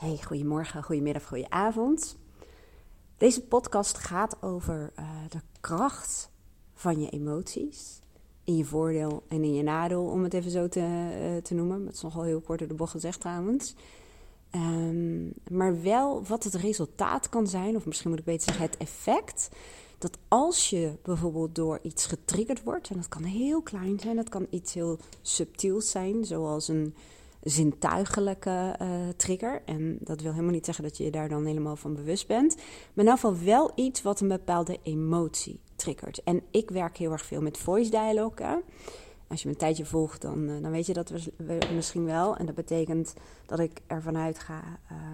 Hey, goedemorgen, goedemiddag, goedenavond. Deze podcast gaat over uh, de kracht van je emoties. In je voordeel en in je nadeel, om het even zo te, uh, te noemen. Het is nogal heel kort door de bocht gezegd trouwens. Um, maar wel wat het resultaat kan zijn, of misschien moet ik beter zeggen het effect. Dat als je bijvoorbeeld door iets getriggerd wordt, en dat kan heel klein zijn, dat kan iets heel subtiels zijn, zoals een zintuigelijke uh, trigger. En dat wil helemaal niet zeggen dat je je daar dan helemaal van bewust bent. Maar in ieder geval wel iets wat een bepaalde emotie triggert. En ik werk heel erg veel met voice dialogue. Als je me een tijdje volgt, dan, uh, dan weet je dat we, misschien wel. En dat betekent dat ik ervan uitga,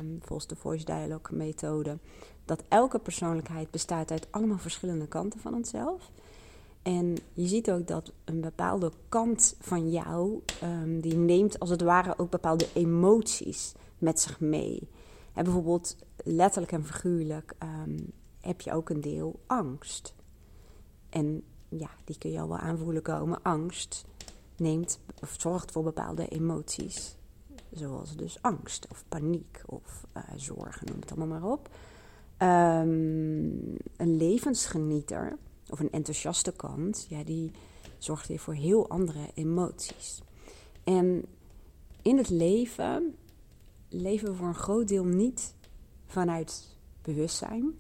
um, volgens de voice dialogue methode, dat elke persoonlijkheid bestaat uit allemaal verschillende kanten van onszelf. En je ziet ook dat een bepaalde kant van jou, um, die neemt als het ware ook bepaalde emoties met zich mee. En bijvoorbeeld letterlijk en figuurlijk um, heb je ook een deel angst. En ja, die kun je al wel aanvoelen komen. Angst neemt of zorgt voor bepaalde emoties. Zoals dus angst of paniek of uh, zorgen, noem het allemaal maar op. Um, een levensgenieter of een enthousiaste kant, ja, die zorgt weer voor heel andere emoties. En in het leven leven we voor een groot deel niet vanuit bewustzijn,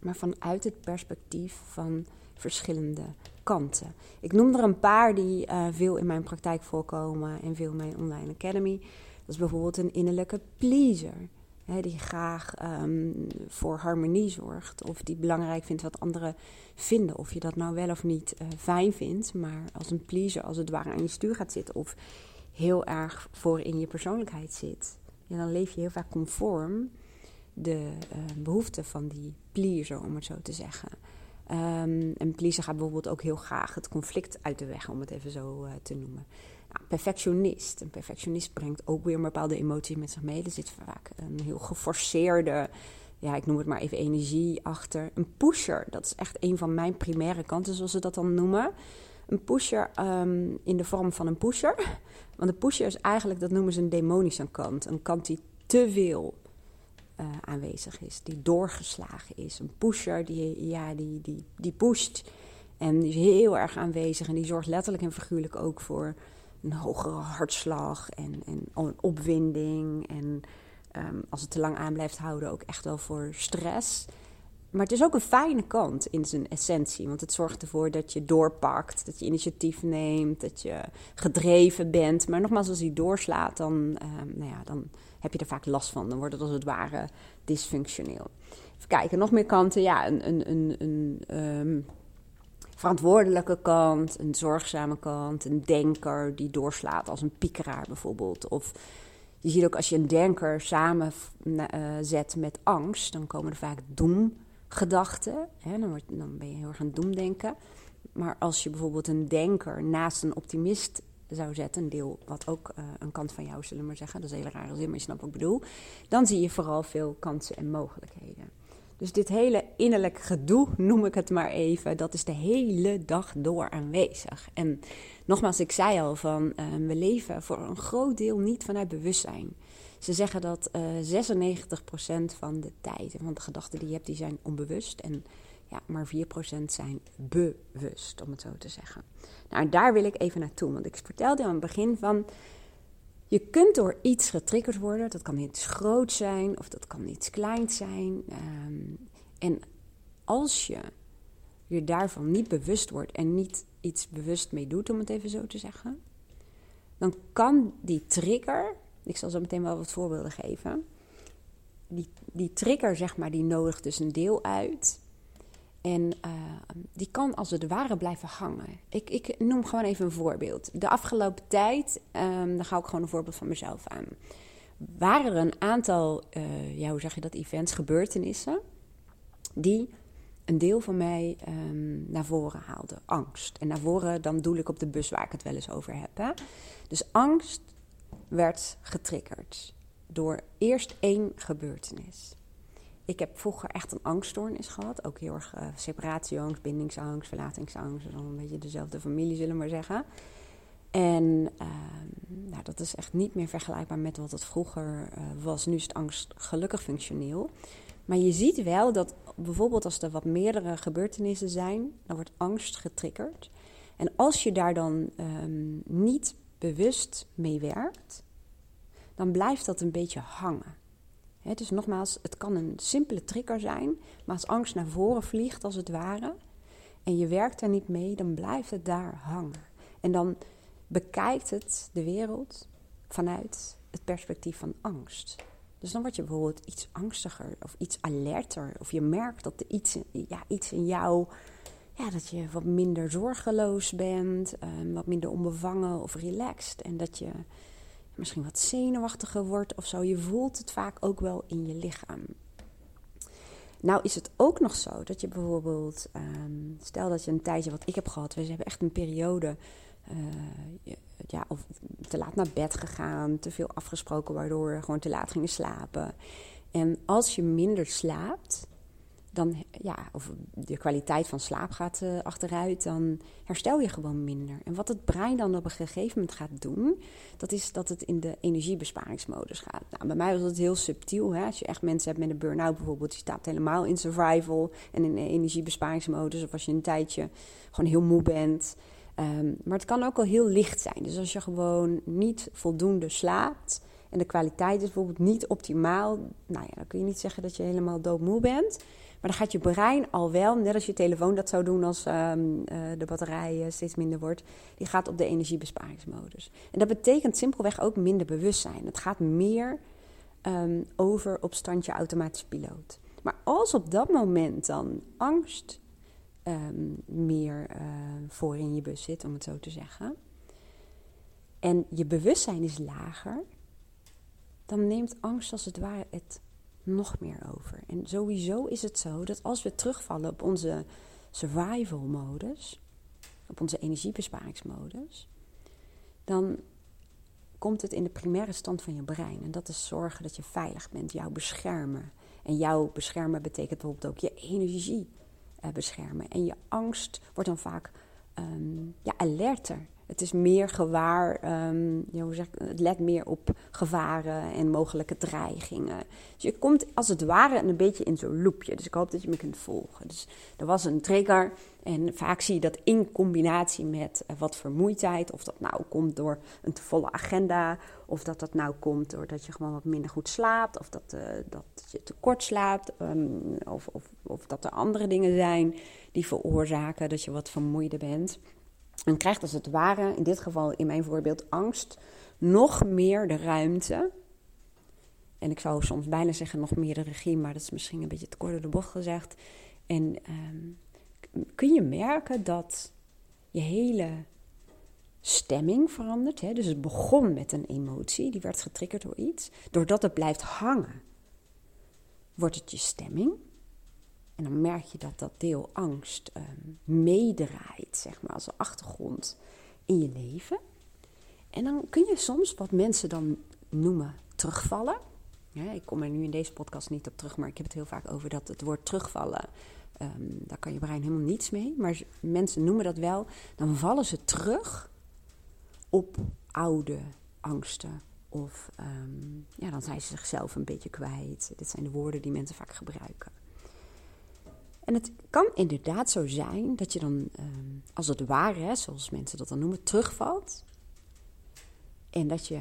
maar vanuit het perspectief van verschillende kanten. Ik noem er een paar die uh, veel in mijn praktijk voorkomen en veel in mijn online academy. Dat is bijvoorbeeld een innerlijke pleaser die graag um, voor harmonie zorgt. Of die belangrijk vindt wat anderen vinden. Of je dat nou wel of niet uh, fijn vindt. Maar als een pleaser als het ware aan je stuur gaat zitten. Of heel erg voor in je persoonlijkheid zit. Dan leef je heel vaak conform de uh, behoeften van die pleaser, om het zo te zeggen. Um, een pleaser gaat bijvoorbeeld ook heel graag het conflict uit de weg, om het even zo uh, te noemen. Nou, perfectionist. Een perfectionist brengt ook weer een bepaalde emotie met zich mee. Er zit vaak een heel geforceerde, ja, ik noem het maar even energie achter. Een pusher, dat is echt een van mijn primaire kanten, zoals ze dat dan noemen. Een pusher um, in de vorm van een pusher. Want een pusher is eigenlijk, dat noemen ze een demonische kant. Een kant die te veel uh, aanwezig is, die doorgeslagen is. Een pusher die, ja, die, die, die pusht en die is heel erg aanwezig en die zorgt letterlijk en figuurlijk ook voor een hogere hartslag en, en opwinding. En um, als het te lang aan blijft houden, ook echt wel voor stress. Maar het is ook een fijne kant in zijn essentie. Want het zorgt ervoor dat je doorpakt, dat je initiatief neemt, dat je gedreven bent. Maar nogmaals, als hij doorslaat, dan, um, nou ja, dan heb je er vaak last van. Dan wordt het als het ware dysfunctioneel. Even kijken, nog meer kanten. Ja, een, een, een, een um, verantwoordelijke kant, een zorgzame kant, een denker die doorslaat als een piekeraar bijvoorbeeld. Of je ziet ook als je een denker samen uh, zet met angst, dan komen er vaak doemgedachten. Hè? Dan, wordt, dan ben je heel erg aan het doemdenken. Maar als je bijvoorbeeld een denker naast een optimist zou zetten, een deel wat ook uh, een kant van jou, zullen we maar zeggen, dat is een hele rare zin, maar je snapt wat ik bedoel, dan zie je vooral veel kansen en mogelijkheden. Dus dit hele innerlijk gedoe, noem ik het maar even, dat is de hele dag door aanwezig. En nogmaals, ik zei al van, uh, we leven voor een groot deel niet vanuit bewustzijn. Ze zeggen dat uh, 96% van de tijd en van de gedachten die je hebt, die zijn onbewust. En ja, maar 4% zijn bewust, om het zo te zeggen. Nou, daar wil ik even naartoe, want ik vertelde aan het begin van je kunt door iets getriggerd worden. Dat kan iets groot zijn of dat kan iets kleins zijn. Um, en als je je daarvan niet bewust wordt en niet iets bewust mee doet, om het even zo te zeggen, dan kan die trigger, ik zal zo meteen wel wat voorbeelden geven, die, die trigger, zeg maar, die nodigt dus een deel uit en uh, die kan als het ware blijven hangen. Ik, ik, noem gewoon even een voorbeeld. De afgelopen tijd, um, dan ga ik gewoon een voorbeeld van mezelf aan. Waren er een aantal, uh, ja, hoe zeg je dat, events, gebeurtenissen, die een deel van mij um, naar voren haalden. Angst. En naar voren, dan doe ik op de bus waar ik het wel eens over heb. Hè? Dus angst werd getriggerd door eerst één gebeurtenis. Ik heb vroeger echt een angststoornis gehad. Ook heel erg uh, separatieangst, bindingsangst, verlatingsangst. Dan een beetje dezelfde familie, zullen we maar zeggen. En ehm, nou, dat is echt niet meer vergelijkbaar met wat het vroeger uh, was. Nu is het angst gelukkig functioneel. Maar je ziet wel dat bijvoorbeeld als er wat meerdere gebeurtenissen zijn, dan wordt angst getriggerd. En als je daar dan um, niet bewust mee werkt, dan blijft dat een beetje hangen. Dus nogmaals, het kan een simpele trigger zijn, maar als angst naar voren vliegt als het ware en je werkt er niet mee, dan blijft het daar hangen. En dan bekijkt het de wereld vanuit het perspectief van angst. Dus dan word je bijvoorbeeld iets angstiger of iets alerter. Of je merkt dat er iets, ja, iets in jou, ja, dat je wat minder zorgeloos bent, um, wat minder onbevangen of relaxed. En dat je misschien wat zenuwachtiger wordt of zo. Je voelt het vaak ook wel in je lichaam. Nou is het ook nog zo dat je bijvoorbeeld, um, stel dat je een tijdje, wat ik heb gehad, we hebben echt een periode uh, ja, of te laat naar bed gegaan, te veel afgesproken, waardoor gewoon te laat gingen slapen. En als je minder slaapt, dan, ja, of de kwaliteit van slaap gaat uh, achteruit, dan herstel je gewoon minder. En wat het brein dan op een gegeven moment gaat doen, dat is dat het in de energiebesparingsmodus gaat. Nou, bij mij was het heel subtiel. Hè? Als je echt mensen hebt met een burn-out bijvoorbeeld, die staat helemaal in survival en in energiebesparingsmodus. Of als je een tijdje gewoon heel moe bent. Um, maar het kan ook al heel licht zijn. Dus als je gewoon niet voldoende slaapt en de kwaliteit is bijvoorbeeld niet optimaal, nou ja, dan kun je niet zeggen dat je helemaal doodmoe bent. Maar dan gaat je brein al wel, net als je telefoon dat zou doen als um, uh, de batterij uh, steeds minder wordt, die gaat op de energiebesparingsmodus. En dat betekent simpelweg ook minder bewustzijn. Het gaat meer um, over op standje automatische piloot. Maar als op dat moment dan angst um, meer uh, voor in je bus zit, om het zo te zeggen. En je bewustzijn is lager, dan neemt angst als het ware het nog meer over. En sowieso is het zo dat als we terugvallen op onze survival modus, op onze energiebesparingsmodus, dan komt het in de primaire stand van je brein. En dat is zorgen dat je veilig bent, jou beschermen. En jou beschermen betekent bijvoorbeeld ook je energie uh, beschermen. En je angst wordt dan vaak um, ja, alerter. Het is meer gewaar, ja, hoe zeg ik, het let meer op gevaren en mogelijke dreigingen. Dus je komt als het ware een beetje in zo'n loopje. Dus ik hoop dat je me kunt volgen. Dus er was een trigger en vaak zie je dat in combinatie met uh, wat vermoeidheid. Of dat nou komt door een te volle agenda. Of dat dat nou komt doordat je gewoon wat minder goed slaapt. Of dat, uh, dat je te kort slaapt. Um, of, of, of dat er andere dingen zijn die veroorzaken dat je wat vermoeider bent. En krijgt als het ware, in dit geval in mijn voorbeeld, angst, nog meer de ruimte. En ik zou soms bijna zeggen nog meer de regie, maar dat is misschien een beetje te kort door de bocht gezegd. En um, kun je merken dat je hele stemming verandert. Hè? Dus het begon met een emotie, die werd getriggerd door iets. Doordat het blijft hangen, wordt het je stemming. En dan merk je dat dat deel angst um, meedraait, zeg maar, als een achtergrond in je leven. En dan kun je soms wat mensen dan noemen terugvallen. Ja, ik kom er nu in deze podcast niet op terug, maar ik heb het heel vaak over dat het woord terugvallen. Um, daar kan je brein helemaal niets mee. Maar mensen noemen dat wel. Dan vallen ze terug op oude angsten. Of um, ja, dan zijn ze zichzelf een beetje kwijt. Dit zijn de woorden die mensen vaak gebruiken. En het kan inderdaad zo zijn dat je dan, um, als het ware, zoals mensen dat dan noemen, terugvalt. En dat je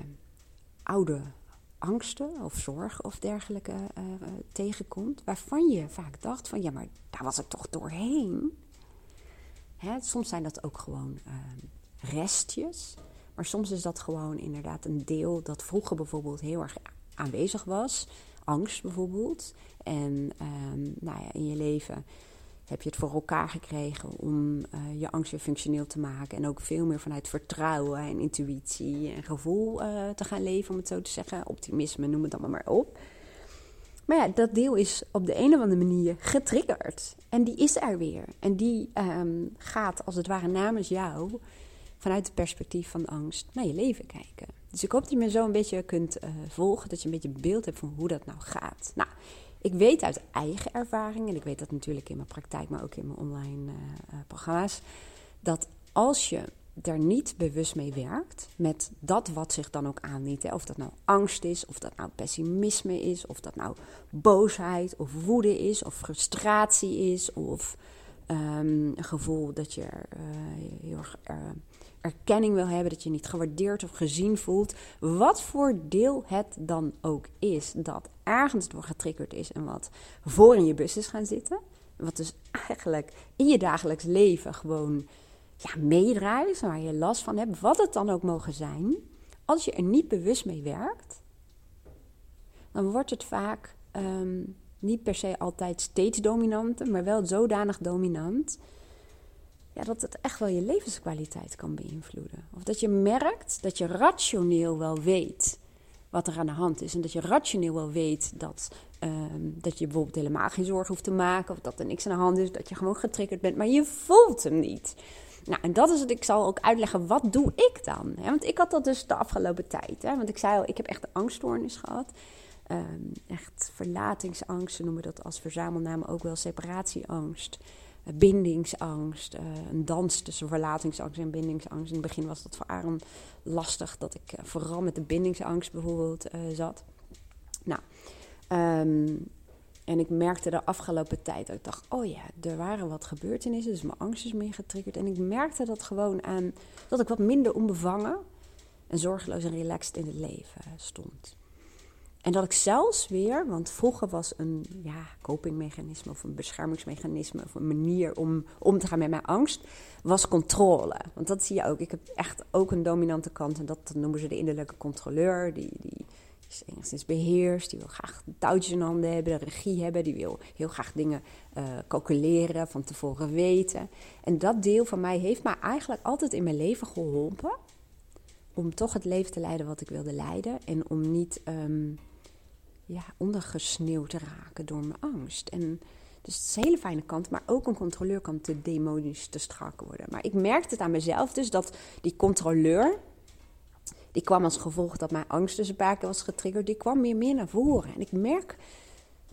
oude angsten of zorgen of dergelijke uh, tegenkomt, waarvan je vaak dacht van ja, maar daar was ik toch doorheen. Hè, soms zijn dat ook gewoon uh, restjes, maar soms is dat gewoon inderdaad een deel dat vroeger bijvoorbeeld heel erg aanwezig was. Angst bijvoorbeeld. En um, nou ja, in je leven heb je het voor elkaar gekregen om uh, je angst weer functioneel te maken. En ook veel meer vanuit vertrouwen en intuïtie en gevoel uh, te gaan leven, om het zo te zeggen. Optimisme, noem het allemaal maar op. Maar ja, dat deel is op de een of andere manier getriggerd. En die is er weer. En die um, gaat als het ware namens jou vanuit het perspectief van angst naar je leven kijken. Dus ik hoop dat je me zo een beetje kunt uh, volgen, dat je een beetje beeld hebt van hoe dat nou gaat. Nou, ik weet uit eigen ervaring, en ik weet dat natuurlijk in mijn praktijk, maar ook in mijn online uh, programma's, dat als je er niet bewust mee werkt, met dat wat zich dan ook aandient. Hè? Of dat nou angst is, of dat nou pessimisme is, of dat nou boosheid of woede is, of frustratie is, of um, een gevoel dat je heel erg erkenning wil hebben, dat je niet gewaardeerd of gezien voelt. Wat voor deel het dan ook is, dat ergens door getriggerd is en wat voor in je bus is gaan zitten. Wat dus eigenlijk in je dagelijks leven gewoon ja, meedraait, waar je last van hebt, wat het dan ook mogen zijn. Als je er niet bewust mee werkt, dan wordt het vaak um, niet per se altijd steeds dominanter, maar wel zodanig dominant. Ja, dat het echt wel je levenskwaliteit kan beïnvloeden. Of dat je merkt dat je rationeel wel weet wat er aan de hand is. En dat je rationeel wel weet dat, um, dat je bijvoorbeeld helemaal geen zorgen hoeft te maken. Of dat er niks aan de hand is. Dat je gewoon getriggerd bent. Maar je voelt hem niet. Nou, en dat is het. Ik zal ook uitleggen, wat doe ik dan? Want ik had dat dus de afgelopen tijd. Hè? Want ik zei al, ik heb echt de angststoornis gehad. Um, echt verlatingsangst, ze noemen dat als verzamelnaam ook wel separatieangst. Uh, bindingsangst, uh, een dans tussen verlatingsangst en bindingsangst. In het begin was dat voor Aaron lastig, dat ik uh, vooral met de bindingsangst bijvoorbeeld zat. Nou, um, en ik merkte de afgelopen tijd dat ik dacht: oh ja, er waren wat gebeurtenissen, dus mijn angst is meer getriggerd. En ik merkte dat gewoon aan dat ik wat minder onbevangen en zorgeloos en relaxed in het leven stond. En dat ik zelfs weer, want vroeger was een ja, copingmechanisme of een beschermingsmechanisme of een manier om om te gaan met mijn angst, was controle. Want dat zie je ook. Ik heb echt ook een dominante kant en dat noemen ze de innerlijke controleur. Die, die is enigszins beheerst, die wil graag touwtjes in handen hebben, de regie hebben, die wil heel graag dingen uh, calculeren, van tevoren weten. En dat deel van mij heeft mij eigenlijk altijd in mijn leven geholpen om toch het leven te leiden wat ik wilde leiden en om niet um, ja, ondergesneeuwd raken door mijn angst. En dus het is een hele fijne kant, maar ook een controleur kan te demonisch, te strak worden. Maar ik merkte het aan mezelf dus dat die controleur, die kwam als gevolg dat mijn angst dus een paar keer was getriggerd, die kwam meer naar voren. En ik merk,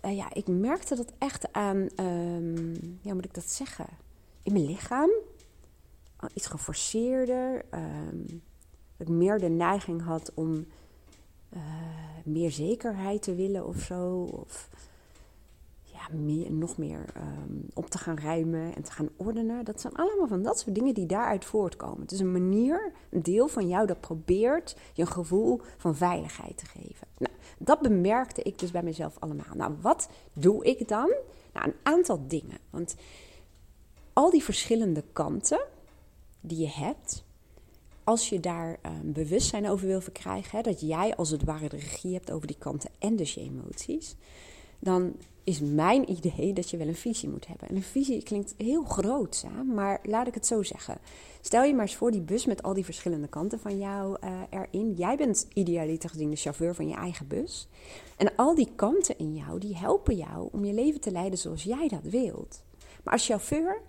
uh, ja, ik merkte dat echt aan, um, ja, moet ik dat zeggen, in mijn lichaam. Iets geforceerder, um, dat ik meer de neiging had om uh, meer zekerheid te willen of zo. Of ja, meer, nog meer um, op te gaan ruimen en te gaan ordenen. Dat zijn allemaal van dat soort dingen die daaruit voortkomen. Het is een manier, een deel van jou dat probeert je een gevoel van veiligheid te geven. Nou, dat bemerkte ik dus bij mezelf allemaal. Nou, wat doe ik dan? Nou, een aantal dingen. Want al die verschillende kanten die je hebt, als je daar um, bewustzijn over wil verkrijgen, hè, dat jij als het ware de regie hebt over die kanten en dus je emoties, dan is mijn idee dat je wel een visie moet hebben. En een visie klinkt heel groot, maar laat ik het zo zeggen. Stel je maar eens voor die bus met al die verschillende kanten van jou uh, erin. Jij bent idealiter gezien de chauffeur van je eigen bus. En al die kanten in jou, die helpen jou om je leven te leiden zoals jij dat wilt. Maar als chauffeur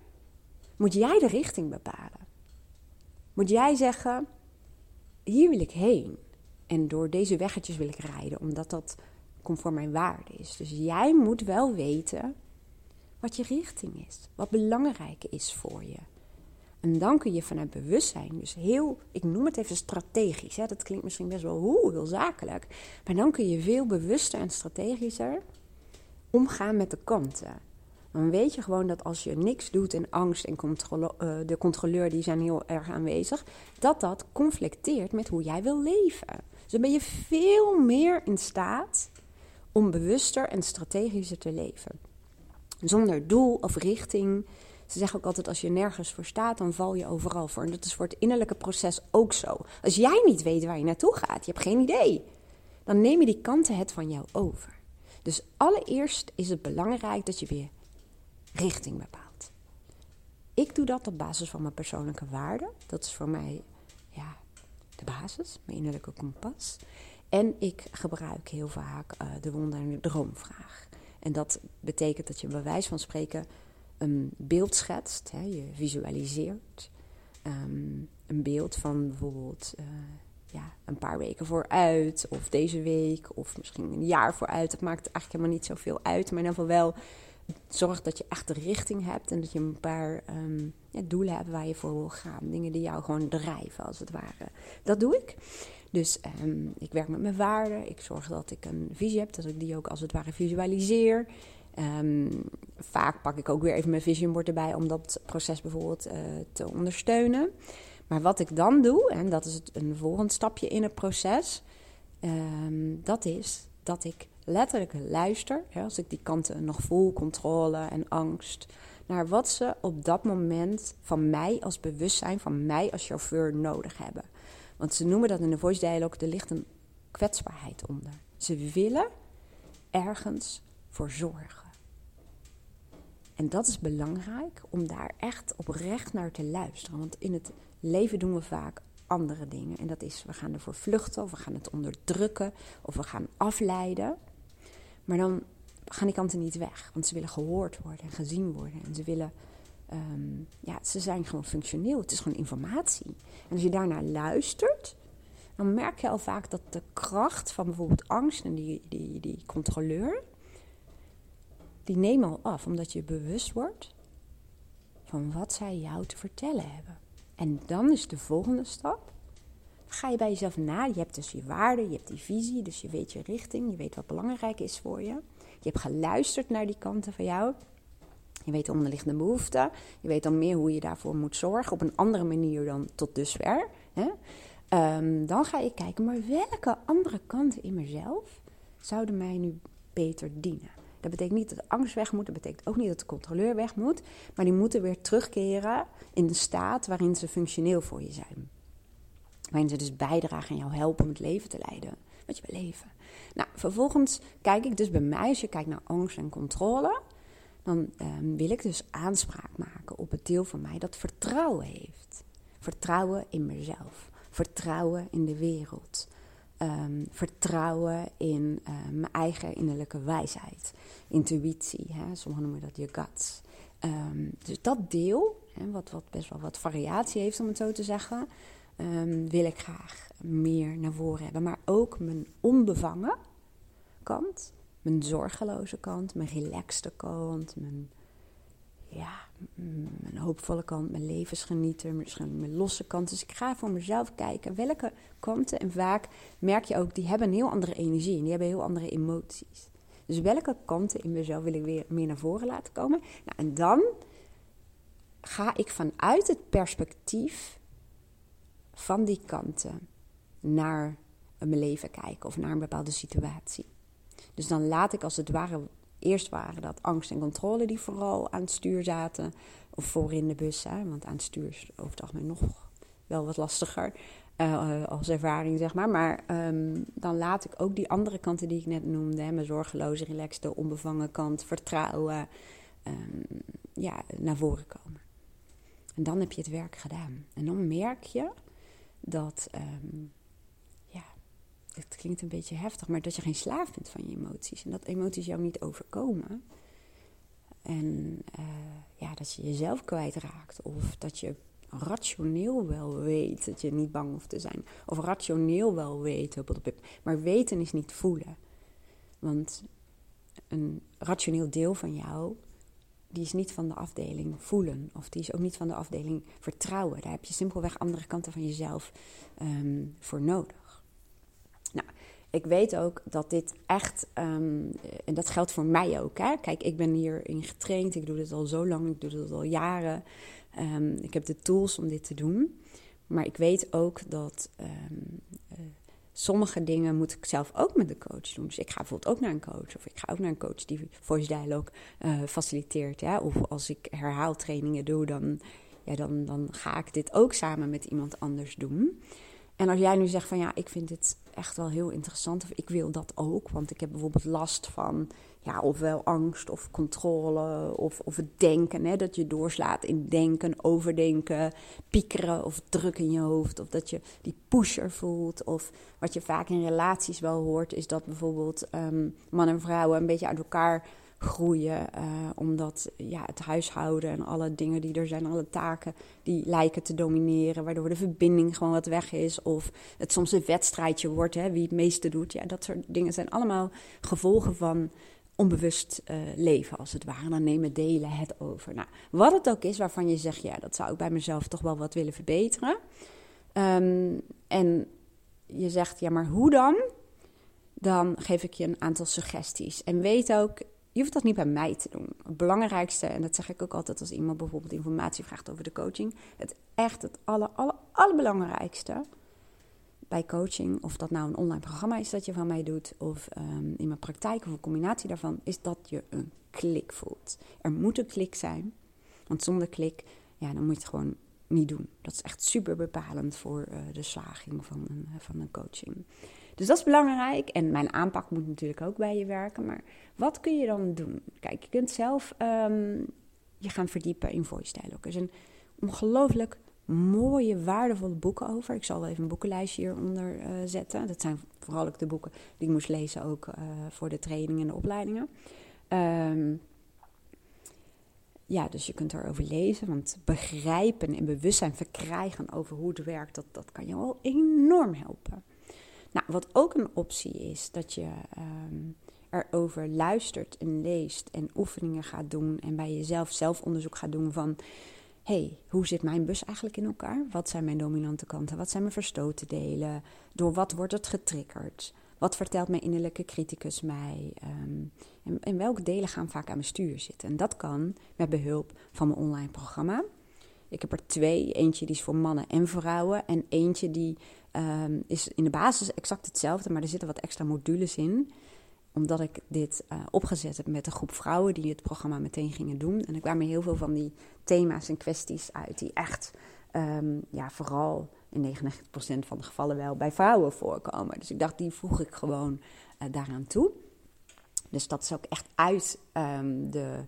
moet jij de richting bepalen moet jij zeggen: hier wil ik heen. En door deze weggetjes wil ik rijden, omdat dat conform mijn waarde is. Dus jij moet wel weten wat je richting is, wat belangrijk is voor je. En dan kun je vanuit bewustzijn, dus heel, ik noem het even strategisch, hè, dat klinkt misschien best wel hoe, heel zakelijk, maar dan kun je veel bewuster en strategischer omgaan met de kanten dan weet je gewoon dat als je niks doet en angst en controle, uh, de controleur die zijn heel erg aanwezig, dat dat conflicteert met hoe jij wil leven. Dus dan ben je veel meer in staat om bewuster en strategischer te leven. Zonder doel of richting. Ze zeggen ook altijd: als je nergens voor staat, dan val je overal voor. En dat is voor het innerlijke proces ook zo. Als jij niet weet waar je naartoe gaat, je hebt geen idee, dan nemen die kanten het van jou over. Dus allereerst is het belangrijk dat je weer richting bepaalt. Ik doe dat op basis van mijn persoonlijke waarden. Dat is voor mij ja, de basis, mijn innerlijke kompas. En ik gebruik heel vaak uh, de wonder- en droomvraag. En dat betekent dat je bij wijze van spreken een beeld schetst, hè, je visualiseert. Um, een beeld van bijvoorbeeld uh, ja, een paar weken vooruit, of deze week, of misschien een jaar vooruit. Dat maakt eigenlijk helemaal niet zoveel uit, maar in ieder geval wel zorg dat je echt de richting hebt en dat je een paar ehm, ja, doelen hebt waar je voor wil gaan. Dingen die jou gewoon drijven, als het ware. Dat doe ik. Dus um, ik werk met mijn waarden. Ik zorg dat ik een visie heb, dat ik die ook als het ware visualiseer. Um, vaak pak ik ook weer even mijn vision board erbij om dat proces bijvoorbeeld uh, te ondersteunen. Maar wat ik dan doe, en dat is het, een volgend stapje in het proces, dat is dat ik letterlijk luister, hè, als ik die kanten nog voel, controle en angst, naar wat ze op dat moment van mij als bewustzijn, van mij als chauffeur nodig hebben. Want ze noemen dat in de voice dialogue, er ligt een kwetsbaarheid onder. Ze willen ergens voor zorgen. En dat is belangrijk om daar echt oprecht naar te luisteren. Want in het leven doen we vaak andere dingen. En dat is, we gaan ervoor vluchten, of we gaan het onderdrukken, of we gaan afleiden. Maar dan gaan die kanten niet weg, want ze willen gehoord worden en gezien worden. En ze willen, um, ja, ze zijn gewoon functioneel. Het is gewoon informatie. En als je daarnaar luistert, dan merk je al vaak dat de kracht van bijvoorbeeld angst en die, die, die controleur, die nemen al af, omdat je bewust wordt van wat zij jou te vertellen hebben. En dan is de volgende stap. Ga je bij jezelf na. Je hebt dus je waarden, je hebt die visie, dus je weet je richting, je weet wat belangrijk is voor je. Je hebt geluisterd naar die kanten van jou. Je weet de onderliggende behoeften. Je weet dan meer hoe je daarvoor moet zorgen. Op een andere manier dan tot dusver. Hè? Um, dan ga je kijken, maar welke andere kanten in mezelf zouden mij nu beter dienen? Dat betekent niet dat de angst weg moet, dat betekent ook niet dat de controleur weg moet, maar die moeten weer terugkeren in de staat waarin ze functioneel voor je zijn. Waarin ze dus bijdragen en jou helpen om het leven te leiden wat je wil leven. Nou, vervolgens kijk ik dus bij mij, als je kijkt naar angst en controle, dan um, wil ik dus aanspraak maken op het deel van mij dat vertrouwen heeft. Vertrouwen in mezelf, vertrouwen in de wereld, um, vertrouwen in uh, mijn eigen innerlijke wijsheid, intuïtie. Hè? Sommigen noemen dat je guts. Dus dat deel, hè, wat, wat best wel wat variatie heeft om het zo te zeggen, um, wil ik graag meer naar voren hebben. Maar ook mijn onbevangen kant, mijn zorgeloze kant, mijn relaxte kant, mijn, ja, mijn hoopvolle kant, mijn levensgenieter, misschien mijn losse kant. Dus ik ga voor mezelf kijken welke kanten. En vaak merk je ook, die hebben een heel andere energie en die hebben heel andere emoties. Dus welke kanten in mezelf wil ik weer meer naar voren laten komen? Nou, en dan ga ik vanuit het perspectief van die kanten naar mijn leven kijken of naar een bepaalde situatie. Dus dan laat ik als het ware, eerst waren dat angst en controle die vooral aan het stuur zaten, of voor in de bus, hè, want aan het stuur is over het algemeen nog wel wat lastiger uh, als ervaring, zeg maar. Maar um, dan laat ik ook die andere kanten die ik net noemde, hè, mijn zorgeloze, relaxte, onbevangen kant, vertrouwen, um, ja, naar voren komen. En dan heb je het werk gedaan. En dan merk je dat, um, ja, het klinkt een beetje heftig, maar dat je geen slaaf bent van je emoties. En dat emoties jou niet overkomen. En uh, ja, dat je jezelf kwijtraakt. Of dat je rationeel wel weet dat je niet bang hoeft te zijn. Of rationeel wel weet. Maar weten is niet voelen. Want een rationeel deel van jou die is niet van de afdeling voelen. Of die is ook niet van de afdeling vertrouwen. Daar heb je simpelweg andere kanten van jezelf um, voor nodig. Nou, ik weet ook dat dit echt, um, en dat geldt voor mij ook. Hè? Kijk, ik ben hierin getraind. Ik doe dit al zo lang. Ik doe dit al jaren. Um, ik heb de tools om dit te doen. Maar ik weet ook dat uh, sommige dingen moet ik zelf ook met de coach doen. Dus ik ga bijvoorbeeld ook naar een coach. Of ik ga ook naar een coach die voice dialogue uh, faciliteert. Ja? Of als ik herhaaltrainingen doe, dan, ja, dan, dan ga ik dit ook samen met iemand anders doen. En als jij nu zegt van ja, ik vind dit echt wel heel interessant. Of ik wil dat ook. Want ik heb bijvoorbeeld last van ja, ofwel angst of controle of, of het denken. Hè, dat je doorslaat in denken, overdenken, piekeren of druk in je hoofd. Of dat je die pusher voelt. Of wat je vaak in relaties wel hoort, is dat bijvoorbeeld um, man en vrouwen een beetje uit elkaar groeien. Uh, omdat ja, het huishouden en alle dingen die er zijn, alle taken, die lijken te domineren. Waardoor de verbinding gewoon wat weg is. Of het soms een wedstrijdje wordt, hè, wie het meeste doet. Ja, dat soort dingen zijn allemaal gevolgen van onbewust uh, leven, als het ware. Dan nemen delen het over. Nou, wat het ook is waarvan je zegt, ja, dat zou ik bij mezelf toch wel wat willen verbeteren. Um, en je zegt, ja, maar hoe dan? Dan geef ik je een aantal suggesties. En weet ook, je hoeft dat niet bij mij te doen. Het belangrijkste, en dat zeg ik ook altijd als iemand bijvoorbeeld informatie vraagt over de coaching. Het echt het aller, aller, allerbelangrijkste bij coaching, of dat nou een online programma is dat je van mij doet, of um, in mijn praktijk of een combinatie daarvan, is dat je een klik voelt. Er moet een klik zijn, want zonder klik, ja, dan moet je het gewoon niet doen. Dat is echt super bepalend voor uh, de slaging van een, van een coaching. Dus dat is belangrijk. En mijn aanpak moet natuurlijk ook bij je werken. Maar wat kun je dan doen? Kijk, je kunt zelf um, je gaan verdiepen in voice. Er zijn ongelooflijk mooie, waardevolle boeken over. Ik zal wel even een boekenlijstje hieronder uh, zetten. Dat zijn vooral ook de boeken die ik moest lezen ook uh, voor de trainingen en de opleidingen. Um, ja, dus je kunt erover lezen, want begrijpen en bewustzijn verkrijgen over hoe het werkt, dat, dat kan je wel enorm helpen. Nou, wat ook een optie is, dat je um, erover luistert en leest en oefeningen gaat doen en bij jezelf zelfonderzoek gaat doen van, hey, hoe zit mijn bus eigenlijk in elkaar? Wat zijn mijn dominante kanten? Wat zijn mijn verstoten delen? Door wat wordt het getriggerd? Wat vertelt mijn innerlijke criticus mij? Um, en, en, welke delen gaan vaak aan mijn stuur zitten? En dat kan met behulp van mijn online programma. Ik heb er twee. Eentje die is voor mannen en vrouwen. En eentje die um, is in de basis exact hetzelfde, maar er zitten wat extra modules in omdat ik dit uh, opgezet heb met een groep vrouwen die het programma meteen gingen doen. En er kwamen heel veel van die thema's en kwesties uit die echt, um, ja, vooral in 99% van de gevallen wel bij vrouwen voorkomen. Dus ik dacht, die voeg ik gewoon uh, daaraan toe. Dus dat is ook echt uit um, de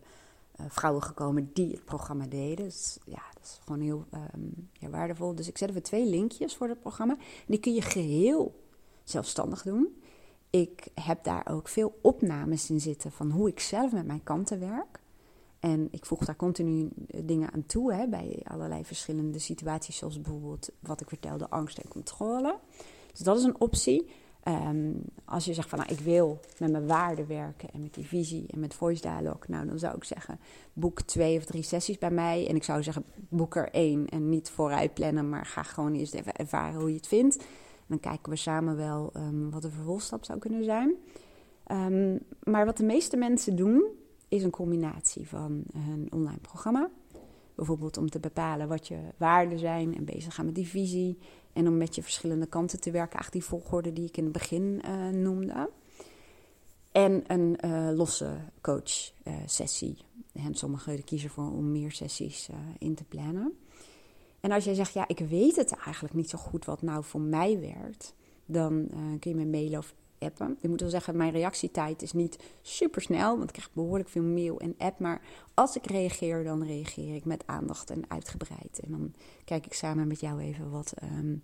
vrouwen gekomen die het programma deden. Dus ja, dat is gewoon heel um, ja, waardevol. Dus ik zet even twee linkjes voor het programma. Die kun je geheel zelfstandig doen. Ik heb daar ook veel opnames in zitten van hoe ik zelf met mijn kanten werk. En ik voeg daar continu eh, dingen aan toe hè, bij allerlei verschillende situaties, zoals bijvoorbeeld wat ik vertelde, angst en controle. Dus dat is een optie. Um, als je zegt van nou, ik wil met mijn waarden werken en met die visie en met voice dialogue, nou dan zou ik zeggen boek twee of drie sessies bij mij. En ik zou zeggen boek er één en niet vooruit plannen, maar ga gewoon eerst even ervaren hoe je het vindt. Dan kijken we samen wel um, wat de vervolgstap zou kunnen zijn. Um, maar wat de meeste mensen doen, is een combinatie van een online programma. Bijvoorbeeld om te bepalen wat je waarden zijn en bezig gaan met die visie. En om met je verschillende kanten te werken, eigenlijk die volgorde die ik in het begin uh, noemde. En een uh, losse coach uh, sessie. En sommigen kiezen voor om meer sessies in te plannen. En als jij zegt, ja, ik weet het eigenlijk niet zo goed wat nou voor mij werkt, dan kun je me mailen of appen. Ik moet wel zeggen, mijn reactietijd is niet super snel, want ik krijg behoorlijk veel mail en app. Maar als ik reageer, dan reageer ik met aandacht en uitgebreid. En dan kijk ik samen met jou even wat, um,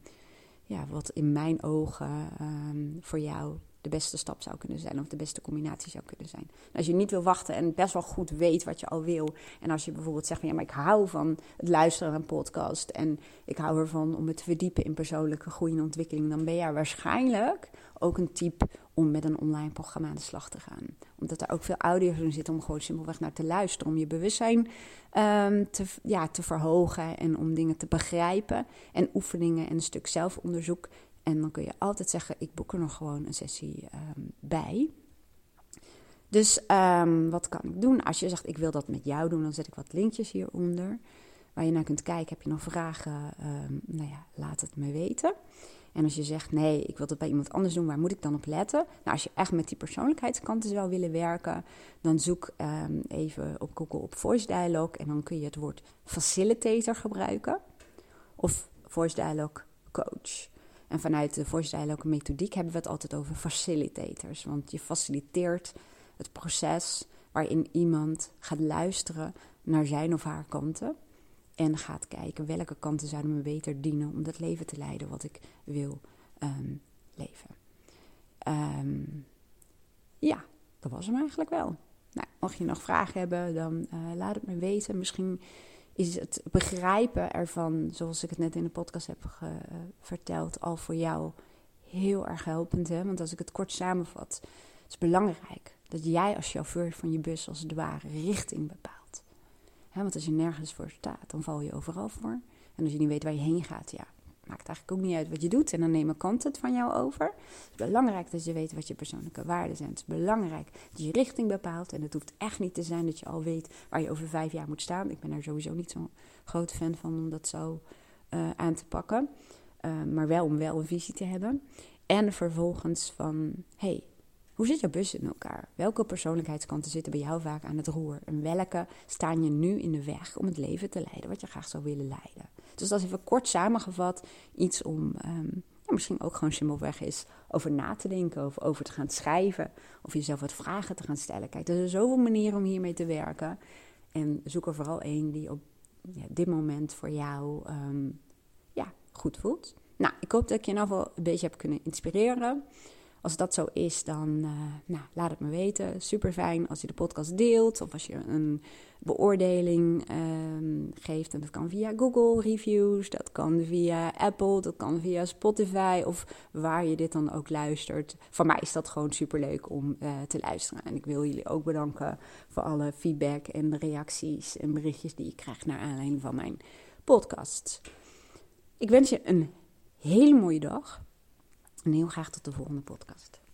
ja, wat in mijn ogen um, voor jou de beste stap zou kunnen zijn of de beste combinatie zou kunnen zijn. als je niet wil wachten en best wel goed weet wat je al wil. En als je bijvoorbeeld zegt van ja, maar ik hou van het luisteren naar een podcast en ik hou ervan om me te verdiepen in persoonlijke groei en ontwikkeling, dan ben jij waarschijnlijk ook een type om met een online programma aan de slag te gaan. Omdat er ook veel audio's in zitten om gewoon simpelweg naar te luisteren. Om je bewustzijn um, te, ja, te verhogen en om dingen te begrijpen. En oefeningen en een stuk zelfonderzoek. En dan kun je altijd zeggen, ik boek er nog gewoon een sessie um, bij. Dus um, wat kan ik doen? Als je zegt, ik wil dat met jou doen, dan zet ik wat linkjes hieronder. Waar je naar kunt kijken. Heb je nog vragen? nou ja, laat het me weten. En als je zegt, nee, ik wil dat bij iemand anders doen, waar moet ik dan op letten? Nou, als je echt met die persoonlijkheidskanten zou willen werken, dan zoek even op Google op Voice Dialogue en dan kun je het woord facilitator gebruiken of Voice Dialogue Coach. En vanuit de Voice methodiek hebben we het altijd over facilitators, want je faciliteert het proces waarin iemand gaat luisteren naar zijn of haar kanten en gaat kijken welke kanten zouden me beter dienen om dat leven te leiden wat ik wil um, leven. Um, ja, dat was hem eigenlijk wel. Nou, mocht je nog vragen hebben, dan uh, laat het me weten. Misschien is het begrijpen ervan, zoals ik het net in de podcast heb ge, uh, verteld, al voor jou heel erg helpend. Hè? Want als ik het kort samenvat, is belangrijk Dat jij als chauffeur van je bus als het ware richting bepaalt. want als je nergens voor staat, dan val je overal voor. En als je niet weet waar je heen gaat, ja, maakt eigenlijk ook niet uit wat je doet. En dan nemen kanten het van jou over. Het is belangrijk dat je weet wat je persoonlijke waarden zijn. Het is belangrijk dat je richting bepaalt. En het hoeft echt niet te zijn dat je al weet waar je over vijf jaar moet staan. Ik ben er sowieso niet zo'n groot fan van om dat zo uh, aan te pakken. Uh, maar wel om wel een visie te hebben. En vervolgens van, hey, hoe zit jouw bus in elkaar? Welke persoonlijkheidskanten zitten bij jou vaak aan het roer? En welke staan je nu in de weg om het leven te leiden wat je graag zou willen leiden? Dus dat is even kort samengevat iets om um, ja, misschien ook gewoon simpelweg is over na te denken of over te gaan schrijven. Of jezelf wat vragen te gaan stellen. Kijk, er zijn zoveel manieren om hiermee te werken. En zoek er vooral één die op ja, dit moment voor jou um, ja, goed voelt. Nou, ik hoop dat ik je ieder geval een beetje heb kunnen inspireren. Als dat zo is, dan uh, nou, laat het me weten. Super fijn als je de podcast deelt of als je een beoordeling um, geeft. En dat kan via Google Reviews, dat kan via Apple, dat kan via Spotify of waar je dit dan ook luistert. Voor mij is dat gewoon super leuk om uh, te luisteren. En ik wil jullie ook bedanken voor alle feedback en reacties en berichtjes die ik krijg naar aanleiding van mijn podcast. Ik wens je een hele mooie dag. En heel graag tot de volgende podcast.